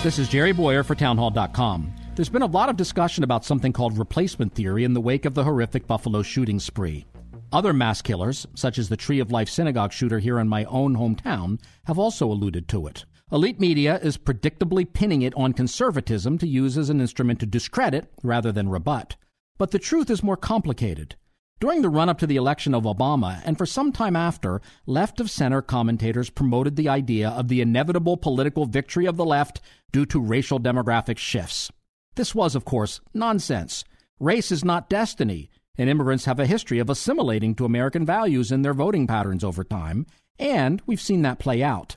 This is Jerry Bowyer for Townhall.com. There's been a lot of discussion about something called replacement theory in the wake of the horrific Buffalo shooting spree. Other mass killers, such as the Tree of Life synagogue shooter here in my own hometown, have also alluded to it. Elite media is predictably pinning it on conservatism to use as an instrument to discredit rather than rebut. But the truth is more complicated. During the run up to the election of Obama, and for some time after, left of center commentators promoted the idea of the inevitable political victory of the left due to racial demographic shifts. This was, of course, nonsense. Race is not destiny, and immigrants have a history of assimilating to American values in their voting patterns over time, and we've seen that play out.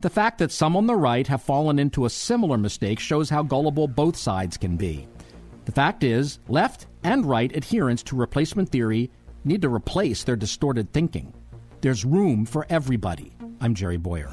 The fact that some on the right have fallen into a similar mistake shows how gullible both sides can be. The fact is, left and right adherents to replacement theory need to replace their distorted thinking. There's room for everybody. I'm Jerry Bowyer.